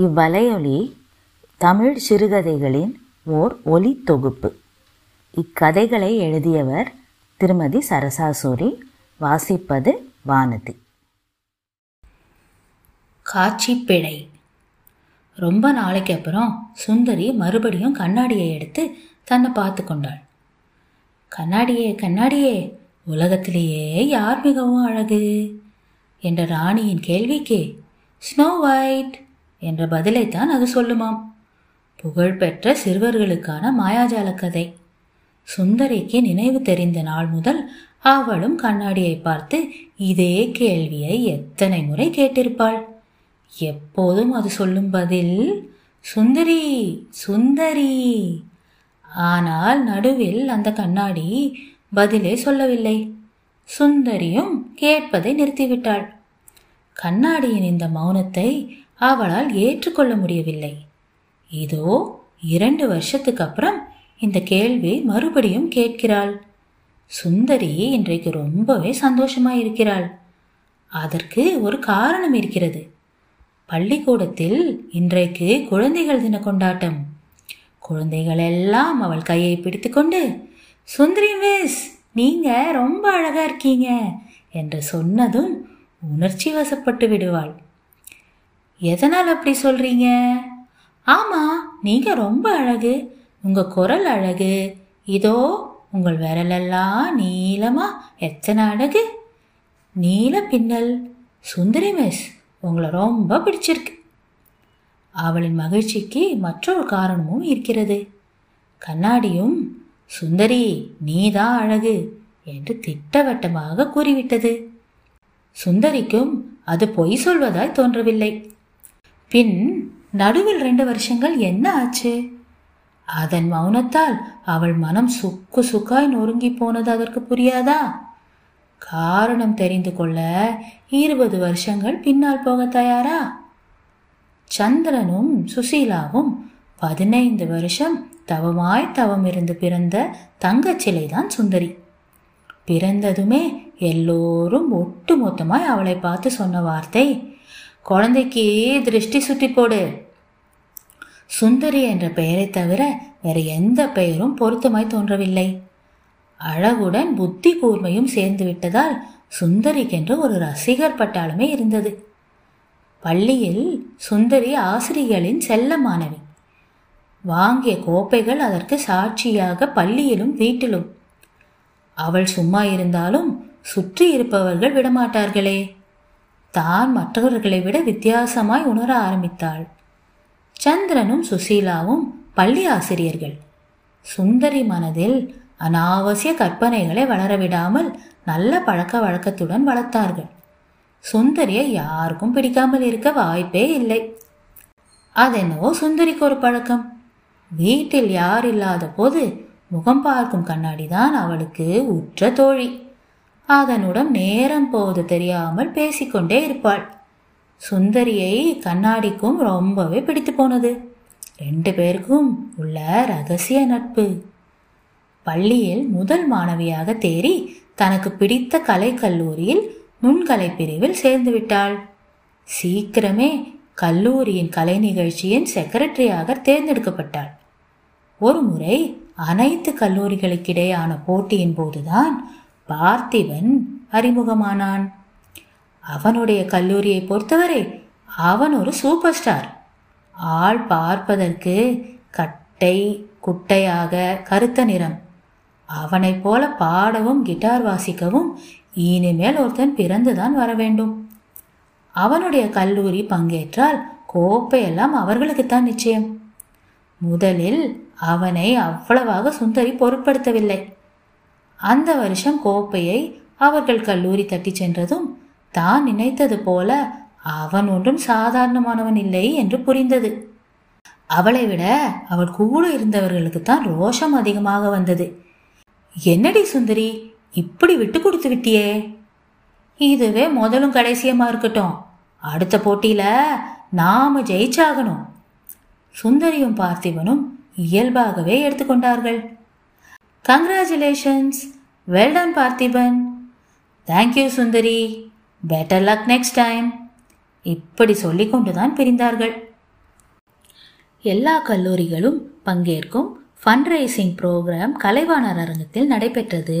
இவ்வலையொலி தமிழ் சிறுகதைகளின் ஓர் ஒலி தொகுப்பு. இக்கதைகளை எழுதியவர் திருமதி சரசாசூரி வாசிப்பது வானதி. காட்சி பிழை ரொம்ப நாளைக்கு அப்புறம் சுந்தரி மறுபடியும் கண்ணாடியை எடுத்து தன்னை பார்த்து கொண்டாள். கண்ணாடியே கண்ணாடியே உலகத்திலேயே யார் மிகவும் அழகு? என்ற ராணியின் கேள்விக்கு ஸ்னோ ஒயிட் என்ற பதிலைத்தான் அது சொல்லுமாம். புகழ்பெற்ற சிறுவர்களுக்கான மாயாஜால கதை. சுந்தரிக்கு நினைவு தெரிந்த நாள் முதல் அவளும் கண்ணாடியை பார்த்து இதே கேள்வியை எத்தனை முறை கேட்டிருப்பாள்? எப்போதும் அது சொல்லும் பதில் சுந்தரி சுந்தரி. ஆனால் நடுவில் அந்த கண்ணாடி பதிலே சொல்லவில்லை. சுந்தரியும் கேட்பதை நிறுத்திவிட்டாள். கண்ணாடியின் இந்த மௌனத்தை அவளால் ஏற்றுக்கொள்ள முடியவில்லை. இதோ இரண்டு வருஷத்துக்கு அப்புறம் இந்த கேள்வி மறுபடியும் கேட்கிறாள். சுந்தரி இன்றைக்கு ரொம்பவே சந்தோஷமாக இருக்கிறாள் அதற்கு ஒரு காரணம் இருக்கிறது. பள்ளிக்கூடத்தில் இன்றைக்கு குழந்தைகள் தின கொண்டாட்டம். குழந்தைகள் எல்லாம் அவள் கையை பிடித்துக்கொண்டு சுந்தரி மிஸ் நீங்க ரொம்ப அழகா இருக்கீங்க என்று சொன்னதும் உணர்ச்சி வசப்பட்டு விடுவாள். எதனால் அப்படி சொல்றீங்க? ஆமா நீங்க ரொம்ப அழகு. உங்க குரல் அழகு. இதோ உங்கள் விரலெல்லாம் நீளமா எத்தனை அழகு? நீல பின்னல். சுந்தரி மிஸ் உங்களை ரொம்ப பிடிச்சிருக்கு. அவளின் மகிழ்ச்சிக்கு மற்றொரு காரணமும் இருக்கிறது. கண்ணாடியும் சுந்தரி நீதான் அழகு என்று திட்டவட்டமாக கூறிவிட்டது. சுந்தரிக்கும் அது பொய் சொல்வதாய் தோன்றவில்லை. பின் நடுவில் ரெண்டு வருஷங்கள் என்ன ஆச்சு? அதன் மௌனத்தால் அவள் மனம் சுக்கு சுக்காய் நொறுங்கி போனது அதற்கு புரியாதா? காரணம் தெரிந்து கொள்ள இருபது வருஷங்கள் பின்னால் போக தயாரா? சந்திரனும் சுசீலாவும் பதினைந்து வருஷம் தவமாய் தவம் இருந்து பிறந்த தங்கச்சிலை தான் சுந்தரி. பிறந்ததுமே எல்லோரும் ஒட்டு மொத்தமாய் அவளை பார்த்து சொன்ன வார்த்தை குழந்தைக்கு திருஷ்டி சுட்டி போடு. சுந்தரி என்ற பெயரை தவிர வேற எந்த பெயரும் பொருத்தமாய் தோன்றவில்லை. அழகுடன் புத்தி கூர்மையும் சேர்ந்து விட்டதால் சுந்தரிக்கென்று ஒரு ரசிகர் பட்டாளமே இருந்தது. பள்ளியில் சுந்தரி ஆசிரியர்களின் செல்ல மாணவி வாங்கிய கோப்பைகள் அதற்கு சாட்சியாக பள்ளியிலும் வீட்டிலும். அவள் சும்மா இருந்தாலும் சுற்றி இருப்பவர்கள் விடமாட்டார்களே. தான் மற்றவர்களை விட வித்தியாசமாய் உணர ஆரம்பித்தாள். சந்திரனும் சுசீலாவும் பள்ளி ஆசிரியர்கள். சுந்தரி மனதில் அனாவசிய கற்பனைகளை வளரவிடாமல் நல்ல பழக்க வழக்கத்துடன் வளர்த்தார்கள். சுந்தரியை யாருக்கும் பிடிக்காமல் இருக்க வாய்ப்பே இல்லை. அதென்னவோ சுந்தரிக்கு ஒரு பழக்கம். வீட்டில் யார் இல்லாத போது முகம் பார்க்கும் கண்ணாடிதான் அவளுக்கு உற்ற தோழி. அதனுடன் நேரம் போவது தெரியாமல் பேசிக்கொண்டே இருப்பாள். சுந்தரியை கண்ணாடிக்கும் ரொம்பவே பிடித்து போனது. ரெண்டு பேருக்கும் உள்ள ரகசிய நட்பு. பள்ளியில் முதல் மாணவியாக தேறி தனக்கு பிடித்த கலை கல்லூரியில் நுண்கலை பிரிவில் சேர்ந்து விட்டாள். சீக்கிரமே கல்லூரியின் கலை நிகழ்ச்சியின் செக்ரட்டரியாக தேர்ந்தெடுக்கப்பட்டாள். ஒரு முறை அனைத்து கல்லூரிகளுக்கிடையான போட்டியின் போதுதான் பார்த்திபன் அறிமுகமானான். அவனுடைய கல்லூரியை பொறுத்தவரை அவன் ஒரு சூப்பர் ஸ்டார். ஆள் பார்ப்பதற்கு கட்டை குட்டையாக கருத்த நிறம். அவனைப் போல பாடவும் கிட்டார் வாசிக்கவும் இனிமேல் ஒருத்தன் பிறந்துதான் வர வேண்டும். அவனுடைய கல்லூரி பங்கேற்றால் கோப்பையெல்லாம் அவர்களுக்குத்தான் நிச்சயம். முதலில் அவனை அவ்வளவாக சுந்தரி பொருட்படுத்தவில்லை. அந்த வருஷம் கோப்பையை அவர்கள் கல்லூரி தட்டி சென்றதும் தான் நினைத்தது போல அவன் ஒன்றும் சாதாரணமானவன் இல்லை என்று புரிந்தது. அவளை விட அவள் கூட இருந்தவர்களுக்கு தான் ரோஷம் அதிகமாக வந்தது. என்னடி சுந்தரி இப்படி விட்டு கொடுத்து விட்டியே? இதுவே முதலும் கடைசியமா இருக்கட்டும். அடுத்த போட்டியில நாம ஜெயிச்சாகணும். சுந்தரியும் பார்த்திபனும் இயல்பாகவே எடுத்துக்கொண்டார்கள் congratulations well done Parthiban thank you Sundari better luck next time இப்படி சொல்லிக்கொண்டு தான் பிரிந்தார்கள். எல்லா கல்லூரிகளும் பங்கேற்கும் ஃபண்ட் ரைசிங் ப்ரோக்ராம் கலைவாணர் அரங்கத்தில் நடைபெற்றது.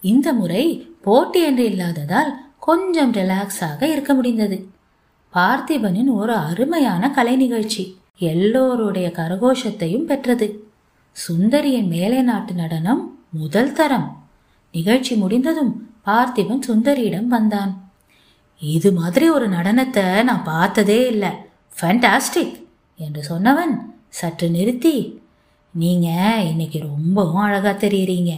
இந்த முறை போட்டி என்று இல்லாததால் கொஞ்சம் ரிலாக்ஸாக இருக்க முடிந்தது. பார்த்திபனின் ஒரு அருமையான கலை நிகழ்ச்சி எல்லோருடைய கரகோஷத்தையும் பெற்றது. சுந்தரியின் மேலை நாட்டு நடனம் முதல் தரம். நிகழ்ச்சி முடிந்ததும் பார்த்திபன் சுந்தரியிடம் வந்தான். இது மாதிரி ஒரு நடனத்தை நான் பார்த்ததே இல்லை. ஃபேண்டாஸ்டிக் என்று சொன்னவன் சற்று நிறுத்தி நீங்க இன்னைக்கு ரொம்பவும் அழகா தெரியுறீங்க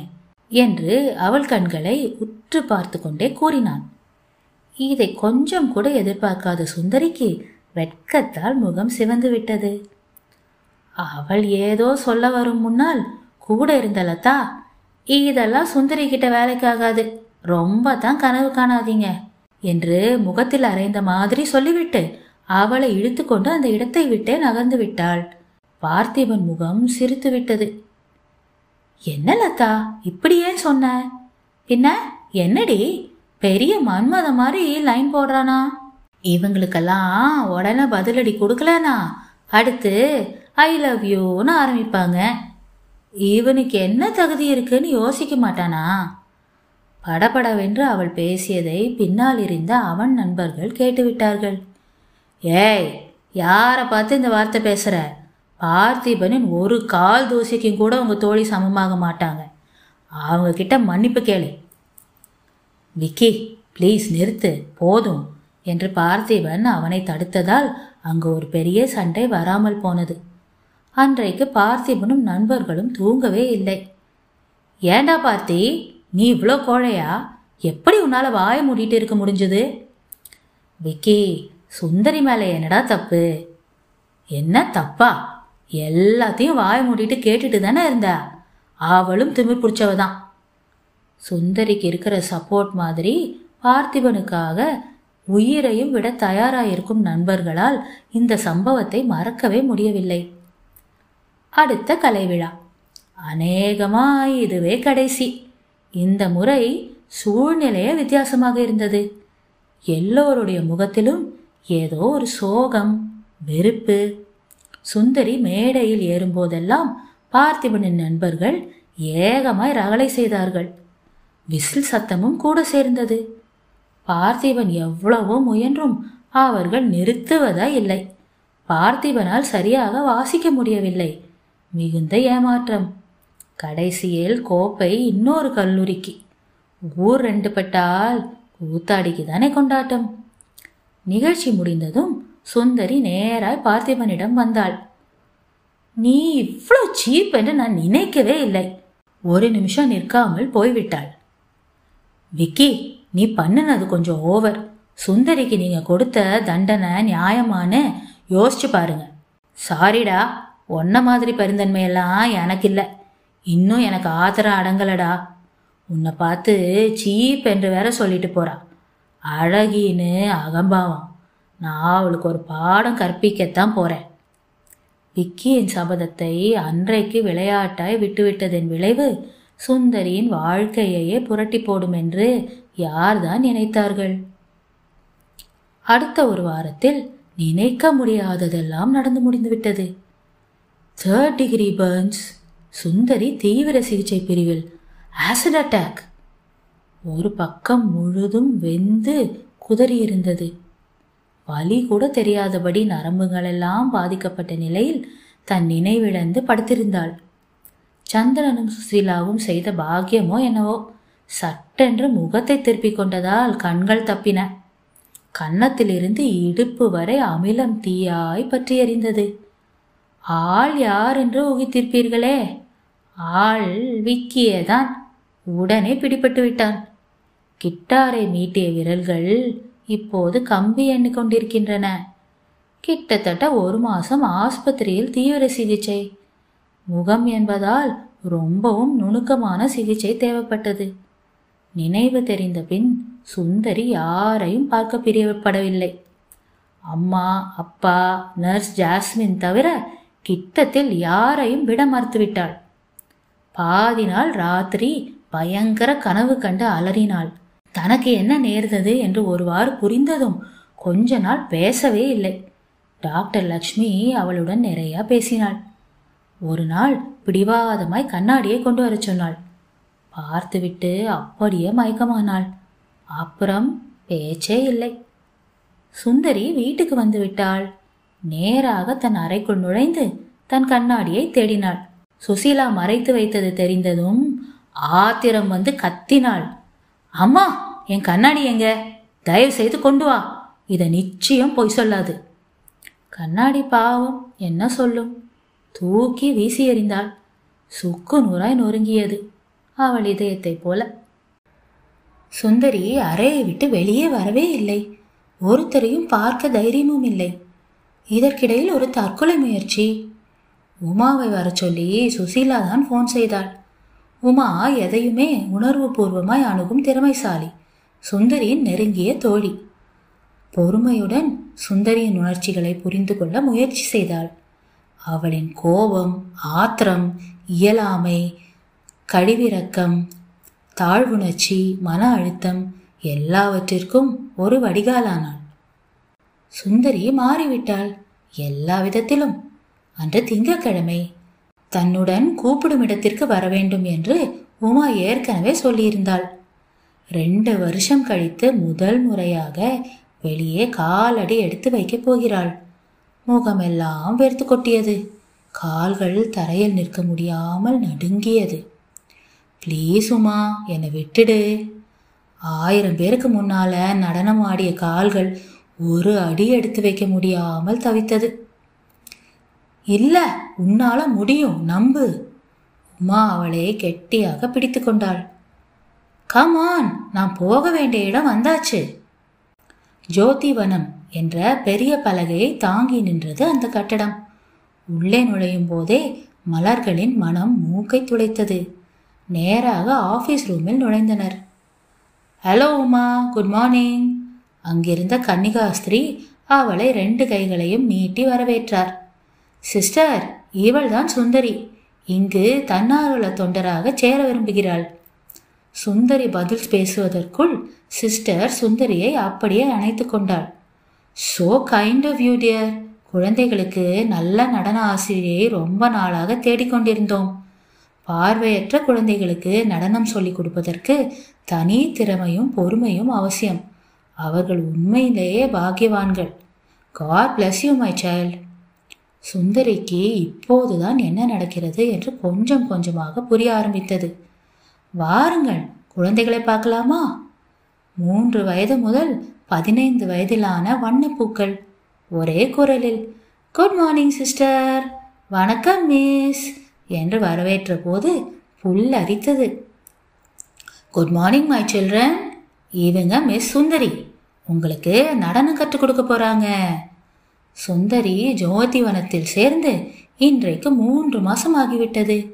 என்று அவள் கண்களை உற்று பார்த்து கொண்டே கூறினான். இதை கொஞ்சம் கூட எதிர்பார்க்காத சுந்தரிக்கு வெட்கத்தால் முகம் சிவந்து விட்டது. அவள் ஏதோ சொல்ல வரும் முன்னால் கூட இருந்த லதா இதெல்லாம் சுந்தரி கிட்ட வேலைக்காகாது ரொம்ப தான் கனவு காணாதீங்க என்று முகத்தில் அரைந்த மாதிரி சொல்லிவிட்டு அவளை இழுத்துக்கொண்டு அந்த இடத்தை விட்டே நகர்ந்து விட்டாள். பார்த்திபன் முகம் சிரித்து விட்டது. என்ன லதா இப்படி ஏன் சொன்ன? பின்ன என்னடி? பெரிய மன்மத மாதிரி லைன் போடுறானா? இவங்களுக்கெல்லாம் உடனே பதிலடி கொடுக்கலனா? அடுத்து ஐ லவ் யூன்னு ஆரம்பிப்பாங்க. இவனுக்கு என்ன தகுதி இருக்குன்னு யோசிக்க மாட்டானா? படபடவென்று அவள் பேசியதை பின்னால் இருந்த அவன் நண்பர்கள் கேட்டுவிட்டார்கள். ஏய் யாரை பார்த்து இந்த வார்த்தை பேசுற? பார்த்திபனின் ஒரு கால் தூசிக்கும் கூட உங்க தோழி சமமாக மாட்டாங்க. அவங்க கிட்ட மன்னிப்பு கேளு. விக்கி ப்ளீஸ் நிறுத்து போதும் என்று பார்த்திபன் அவனை தடுத்ததால் அங்கு ஒரு பெரிய சண்டை வராமல் போனது. அன்றைக்கு பார்த்திபனும் நண்பர்களும் தூங்கவே இல்லை. ஏண்டா பார்த்தி நீ இவ்வளோ கோழையா? எப்படி உன்னால வாய மூடிட்டு இருக்க முடிஞ்சது? விக்கி சுந்தரி மேலே என்னடா தப்பு? என்ன தப்பா? எல்லாத்தையும் வாய மூடிட்டு கேட்டுட்டு தானே இருந்தா? அவளும் திமிர் பிடிச்சவ தான் சுந்தரிக்கு இருக்கிற சப்போர்ட் மாதிரி பார்த்திபனுக்காக உயிரையும் விட தயாராயிருக்கும் நண்பர்களால் இந்த சம்பவத்தை மறக்கவே முடியவில்லை. அடுத்த கலை விழா அநேகமாய் இதுவே கடைசி. இந்த முறை சூழ்நிலையே வித்தியாசமாக இருந்தது. எல்லோருடைய முகத்திலும் ஏதோ ஒரு சோகம் வெறுப்பு. சுந்தரி மேடையில் ஏறும்போதெல்லாம் பார்த்திபனின் நண்பர்கள் ஏகமாய் ரகளை செய்தார்கள். விசில் சத்தமும் கூட சேர்ந்தது. பார்த்திபன் எவ்வளவோ முயன்றும் அவர்கள் நிறுத்துவதா இல்லை. பார்த்திபனால் சரியாக வாசிக்க முடியவில்லை. மிகுந்த ஏமாற்றம். கடைசியில் கோப்பை இன்னொரு கல்லூரிக்கு. ஊர் ரெண்டு பட்டால் கூத்தாடிக்கு தானே கொண்டாட்டம். நிகழ்ச்சி முடிந்ததும் சுந்தரி நேராய் பார்த்திபனிடம் வந்தாள். நீ இவ்வளோ சீப் என்று நான் நினைக்கவே இல்லை. ஒரு நிமிஷம் நிற்காமல் போய்விட்டாள். விக்கி நீ பண்ணினது கொஞ்சம் ஓவர் சுந்தரிக்கு நீங்க கொடுத்த தண்டனை நியாயமான்னு யோசிச்சு பாருங்க. சாரிடா உன்ன மாதிரி பெருந்தன்மையெல்லாம் எனக்கு இல்லை இன்னும் எனக்கு ஆத்திரம் அடங்கலடா. உன்னை பார்த்து சீப் என்று வேற சொல்லிட்டு போறா. அழகின்னு அகம்பாவம். நான் அவளுக்கு ஒரு பாடம் கற்பிக்கத்தான் போறேன். விக்கியின் சபதத்தை அன்றைக்கு விளையாட்டாய் விட்டுவிட்டதன் விளைவு சுந்தரியின் வாழ்க்கையையே புரட்டி போடும் என்று யார்தான் நினைத்தார்கள்? அடுத்த ஒரு வாரத்தில் நினைக்க முடியாததெல்லாம் நடந்து முடிந்துவிட்டது. தேர்ட் டிகிரி பர்ன்ஸ் சுந்தரி தீவிர சிகிச்சை பிரிவில். ஆசிட் அட்டாக் ஒரு பக்கம் முழுதும் வெந்து குதறியிருந்தது. வலி கூட தெரியாதபடி நரம்புகளெல்லாம் பாதிக்கப்பட்ட நிலையில் தன் நினைவிழந்து படுத்திருந்தாள். சந்திரனும் சுசீலாவும் செய்த பாக்கியமோ என்னவோ சட்டென்று முகத்தை திருப்பிக் கொண்டதால் கண்கள் தப்பின. கன்னத்திலிருந்து இடுப்பு வரை அமிலம் தீயாய் பற்றி எறிந்தது ஆள் யார் என்று ஊகித்திருப்பீர்களே? ஆள் விக்கியேதான் உடனே பிடிபட்டு விட்டான். கிட்டாரை மீட்டிய விரல்கள் இப்போது கம்பி எண்ணிக்கொண்டிருக்கின்றன கிட்டத்தட்ட ஒரு மாசம் ஆஸ்பத்திரியில் தீவிர சிகிச்சை. முகம் என்பதால் ரொம்பவும் நுணுக்கமான சிகிச்சை தேவைப்பட்டது. நினைவு தெரிந்த பின் சுந்தரி யாரையும் பார்க்க பிரியப்படவில்லை. அம்மா அப்பா நர்ஸ் ஜாஸ்மின் தவிர கிட்டத்தில் யாரையும் விட மறுத்துவிட்டாள். பாதி நாள் ராத்திரி பயங்கர கனவு கண்டு அலறினாள். தனக்கு என்ன நேர்ந்தது என்று ஒருவாறு புரிந்ததும் கொஞ்ச நாள் பேசவே இல்லை. டாக்டர் லக்ஷ்மி அவளுடன் நிறைய பேசினாள். ஒரு நாள் பிடிவாதமாய் கண்ணாடியை கொண்டு வர சொன்னாள். பார்த்துவிட்டு அப்படியே மயக்கமானாள். அப்புறம் பேச்சே இல்லை. சுந்தரி வீட்டுக்கு வந்து விட்டாள். நேராக தன் அறைக்குள் நுழைந்து தன் கண்ணாடியை தேடினாள். சுசீலா மறைத்து வைத்தது தெரிந்ததும் ஆத்திரம் வந்து கத்தினாள். அம்மா என் கண்ணாடி எங்க? தயவு செய்து கொண்டு வா. இதை நிச்சயம் பொய் சொல்லாது. கண்ணாடி பாவம் என்ன சொல்லும்? தூக்கி வீசி எறிந்தாள். சுக்கு நூறாய் நொறுங்கியது. அவள் இதயத்தைப் போல. சுந்தரி அறையை விட்டு வெளியே வரவே இல்லை. ஒருத்தரையும் பார்க்க தைரியமும் இல்லை. இதற்கிடையில் ஒரு தற்கொலை முயற்சி. உமாவை வர சொல்லி சுசீலா தான் ஃபோன் செய்தாள். உமா எதையுமே உணர்வுபூர்வமாய் அணுகும் திறமைசாலி சுந்தரியின் நெருங்கிய தோழி. பொறுமையுடன் சுந்தரியின் உணர்ச்சிகளை புரிந்து கொள்ள முயற்சி செய்தாள். அவளின் கோபம் ஆத்திரம் இயலாமை கழிவிறக்கம் தாழ்வுணர்ச்சி மன அழுத்தம் எல்லாவற்றிற்கும் ஒரு வடிகாலானாள். சுந்தரி மாறிவிட்டாள். எல்லா விதத்திலும். அன்று திங்கட்கிழமை. தன்னுடன் கூப்பிடும் இடத்திற்கு வர வேண்டும் என்று உமா ஏற்கனவே சொல்லியிருந்தாள். ரெண்டு வருஷம் கழித்து முதல் முறையாக வெளியே காலடி எடுத்து வைக்கப் போகிறாள். முகமெல்லாம் வெறுத்து கொட்டியது. கால்கள் தரையில் நிற்க முடியாமல் நடுங்கியது. ப்ளீஸ் உமா என்னை விட்டுடு. ஆயிரம் பேருக்கு முன்னால நடனம் ஆடிய கால்கள் ஒரு அடி எடுத்து வைக்க முடியாமல் தவித்தது. இல்ல உன்னால முடியும் நம்பு. உமா அவளை கெட்டியாக பிடித்து கொண்டாள். கமான் நான் போக வேண்டிய இடம் வந்தாச்சு. ஜோதிவனம் என்ற பெரிய பலகையை தாங்கி நின்றது அந்த கட்டடம். உள்ளே நுழையும் போதே மலர்களின் மனம் மூக்கை துளைத்தது நேராக ஆபீஸ் ரூமில் நுழைந்தனர். ஹலோ உமா. குட் மார்னிங் அங்கிருந்த கன்னிகாஸ்திரி அவளை ரெண்டு கைகளையும் நீட்டி வரவேற்றார். சிஸ்டர் இவள்தான் சுந்தரி. இங்கு தன்னார்வல தொண்டராக சேர விரும்புகிறாள். சுந்தரி பதில் பேசுவதற்குள் சிஸ்டர் சுந்தரியை அப்படியே அணைத்து கொண்டாள். So kind of you dear குழந்தைகளுக்கு நல்ல நடன ஆசிரியை ரொம்ப நாளாக தேடிக்கொண்டிருந்தோம் பார்வையற்ற குழந்தைகளுக்கு நடனம் சொல்லிக் கொடுப்பதற்கு தனி திறமையும் பொறுமையும் அவசியம். அவர்கள் உண்மையிலேயே பாக்கியவான்கள். God bless you my child சுந்தரிக்கு இப்போதுதான் என்ன நடக்கிறது என்று கொஞ்சம் கொஞ்சமாக புரிய ஆரம்பித்தது. வாருங்கள் குழந்தைகளை பார்க்கலாமா? மூன்று வயது முதல் பதினைந்து வயதிலான வண்ணப்பூக்கள். ஒரே குரலில் குட் மார்னிங் சிஸ்டர் வணக்கம் மிஸ் என்று வரவேற்ற போது புல் அரித்தது. குட் மார்னிங் மை சில்ட்ரன் இவங்க மிஸ் சுந்தரி. உங்களுக்கு நடனம் கற்றுக் கொடுக்க போறாங்க. சுந்தரி ஜோதிவனத்தில் சேர்ந்து இன்றைக்கு மூன்று மாசம் ஆகிவிட்டது.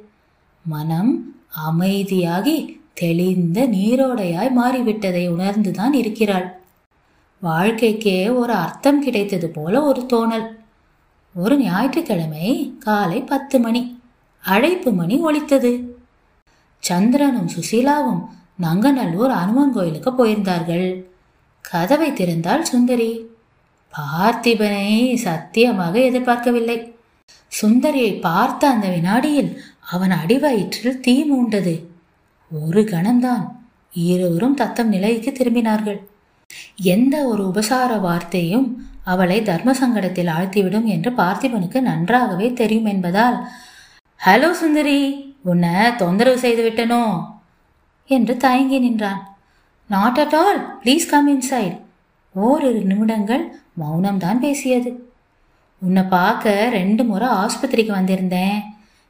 மனம் அமைதியாகி தெளிந்த நீரோடையாய் மாறிவிட்டதை உணர்ந்துதான் இருக்கிறாள். வாழ்க்கைக்கே ஒரு அர்த்தம் கிடைத்தது போல ஒரு தோணல். ஒரு ஞாயிற்றுக்கிழமை காலை பத்து மணி. அழைப்பு மணி ஒலித்தது. சந்திரனும் சுசீலாவும் நங்கநல்லூர் அனுமன் கோயிலுக்கு போயிருந்தார்கள். கதவை திறந்தாள் சுந்தரி. பார்த்திபனை சத்தியமாக எதிர்பார்க்கவில்லை. சுந்தரியை பார்த்த அந்த வினாடியில் அவன் அடிவயிற்றில் தீ மூண்டது. ஒரு கணம்தான். இருவரும் தத்தம் நிலைக்கு திரும்பினார்கள். எந்த ஒரு உபசார வார்த்தையும் அவளை தர்ம சங்கடத்தில் ஆழ்த்திவிடும் என்று பார்த்திபனுக்கு நன்றாகவே தெரியும் என்பதால் ஹலோ சுந்தரி உன்னை தொந்தரவு செய்து விட்டனோ என்று தயங்கி நின்றான். Not at all please come inside ஓரிரு நிமிடங்கள் மௌனம்தான் பேசியது. உன்னை பார்க்க ரெண்டு முறை ஆஸ்பத்திரிக்கு வந்திருந்தேன்.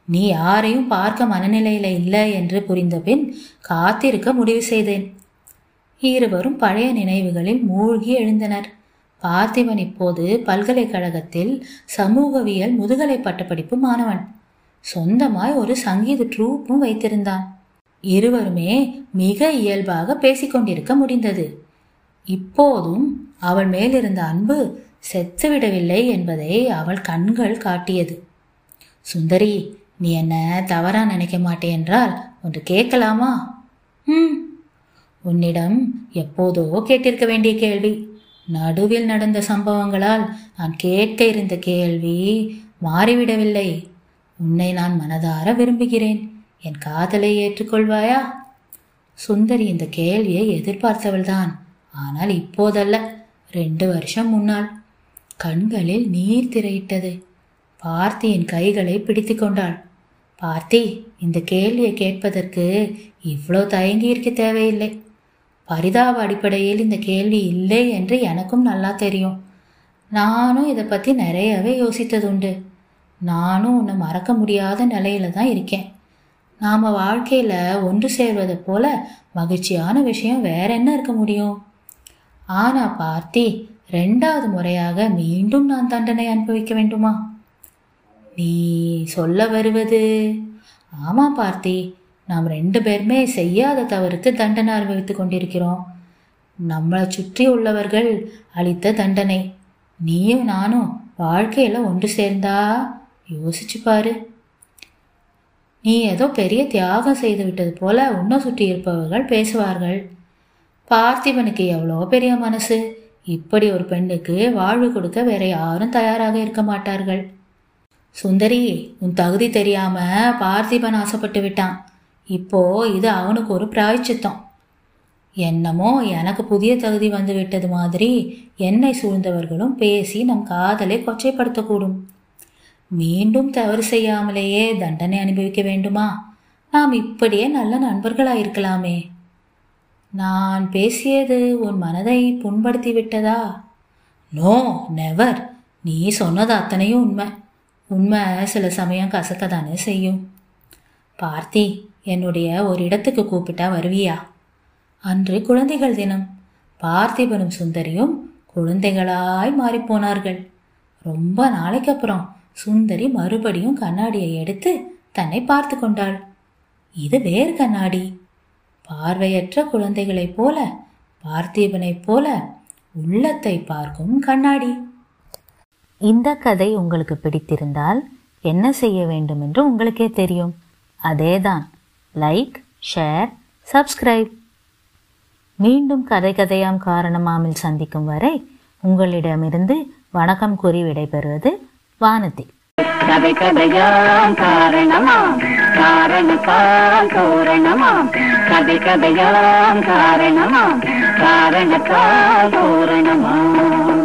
நீ யாரையும் பார்க்க மனநிலையில இல்லை என்று புரிந்தபின் காத்திருக்க முடிவு செய்தேன். இருவரும் பழைய நினைவுகளில் மூழ்கி எழுந்தனர். பார்த்திபன் இப்போது பல்கலைக்கழகத்தில் சமூகவியல் முதுகலை பட்டப்படிப்பு மாணவன். சொந்தமாய் ஒரு சங்கீத ட்ரூப்பும் வைத்திருந்தான். இருவருமே மிக இயல்பாக பேசிக்கொண்டிருக்க முடிந்தது. இப்போதும் அவள் மேலிருந்த அன்பு செத்துவிடவில்லை என்பதை அவள் கண்கள் காட்டியது. சுந்தரி நீ என்ன தவறா நினைக்க மாட்டேன் என்றால் ஒன்று கேட்கலாமா? ம். உன்னிடம் எப்போதோ கேட்டிருக்க வேண்டிய கேள்வி. நடுவில் நடந்த சம்பவங்களால் நான் கேட்க இருந்த கேள்வி மாறிவிடவில்லை. உன்னை நான் மனதார விரும்புகிறேன். என் காதலை ஏற்றுக்கொள்வாயா? சுந்தரி இந்த கேள்வியை எதிர்பார்த்தவள்தான். ஆனால் இப்போதல்ல ரெண்டு வருஷம் முன்னால். கண்களில் நீர் திரையிட்டது. பார்த்தியின் கைகளை பிடித்து கொண்டாள். பார்த்தி இந்த கேள்வியை கேட்பதற்கு இவ்வளோ தயங்கியிருக்க தேவையில்லை. பரிதாப அடிப்படையில் இந்த கேள்வி இல்லை என்று எனக்கும் நல்லா தெரியும். நானும் இதை பற்றி நிறையவே யோசித்ததுண்டு. நானும் உன்னை மறக்க முடியாத நிலையில தான் இருக்கேன். நாம் வாழ்க்கையில் ஒன்று சேர்வதை போல மகிழ்ச்சியான விஷயம் வேற என்ன இருக்க முடியும்? ஆனா பார்த்தி ரெண்டாவது முறையாக மீண்டும் நான் தண்டனை அனுபவிக்க வேண்டுமா? நீ சொல்ல வருவது ஆமாம் பார்த்தி நாம் ரெண்டு பேருமே செய்யாத தவறுக்கு தண்டனை அனுபவித்துக் கொண்டிருக்கிறோம். நம்மளை சுற்றி உள்ளவர்கள் அளித்த தண்டனை. நீயும் நானும் வாழ்க்கையில் ஒன்று சேர்ந்தா யோசிச்சு பாரு. நீ ஏதோ பெரிய தியாகம் செய்து விட்டது போல உன்னை சுற்றி இருப்பவர்கள் பேசுவார்கள். பார்த்திபனுக்கு எவ்வளோ பெரிய மனசு. இப்படி ஒரு பெண்ணுக்கு வாழ்வு கொடுக்க வேற யாரும் தயாராக இருக்க மாட்டார்கள். சுந்தரி உன் தகுதி தெரியாம பார்த்திபன் ஆசைப்பட்டு விட்டான். இப்போ இது அவனுக்கு ஒரு பிராய்ச்சித்தம். என்னமோ எனக்கு புதிய தகுதி வந்து விட்டது மாதிரி என்னை சூழ்ந்தவர்களும் பேசி நம் காதலை கொச்சைப்படுத்தக்கூடும். மீண்டும் தவறு செய்யாமலேயே தண்டனை அனுபவிக்க வேண்டுமா? நாம் இப்படியே நல்ல நண்பர்களாயிருக்கலாமே. நான் பேசியது உன் மனதை புண்படுத்தி விட்டதா நோ நெவர் நீ சொன்னது அத்தனையும் உண்மை. உண்மை சில சமயம் கசக்கதானே செய்யும். பார்த்தி என்னுடைய ஒரு இடத்துக்கு கூப்பிட்டா வருவியா? அன்று குழந்தைகள் தினம். பார்த்திபனும் சுந்தரியும் குழந்தைகளாய் மாறிப்போனார்கள். ரொம்ப நாளைக்கு அப்புறம் சுந்தரி மறுபடியும் கண்ணாடியை எடுத்து தன்னை பார்த்து கொண்டாள். இது வேறு கண்ணாடி. பார்வையற்ற குழந்தைகளைப் போல பார்த்திபனைப் போல உள்ளத்தை பார்க்கும் கண்ணாடி. இந்த கதை உங்களுக்கு பிடித்திருந்தால் என்ன செய்ய வேண்டும் என்று உங்களுக்கே தெரியும். அதேதான் லைக் ஷேர் சப்ஸ்கிரைப் மீண்டும் கதை கதையாம் காரணமாமில் சந்திக்கும் வரை உங்களிடமிருந்து வணக்கம் கூறி விடைபெறுவது வானதி. கதை கதையாம் காரணமாம் காரணத்தால் தோரணமாம். கதை கதையாம் காரணமாம் காரணத்தால் தோரணமாம்.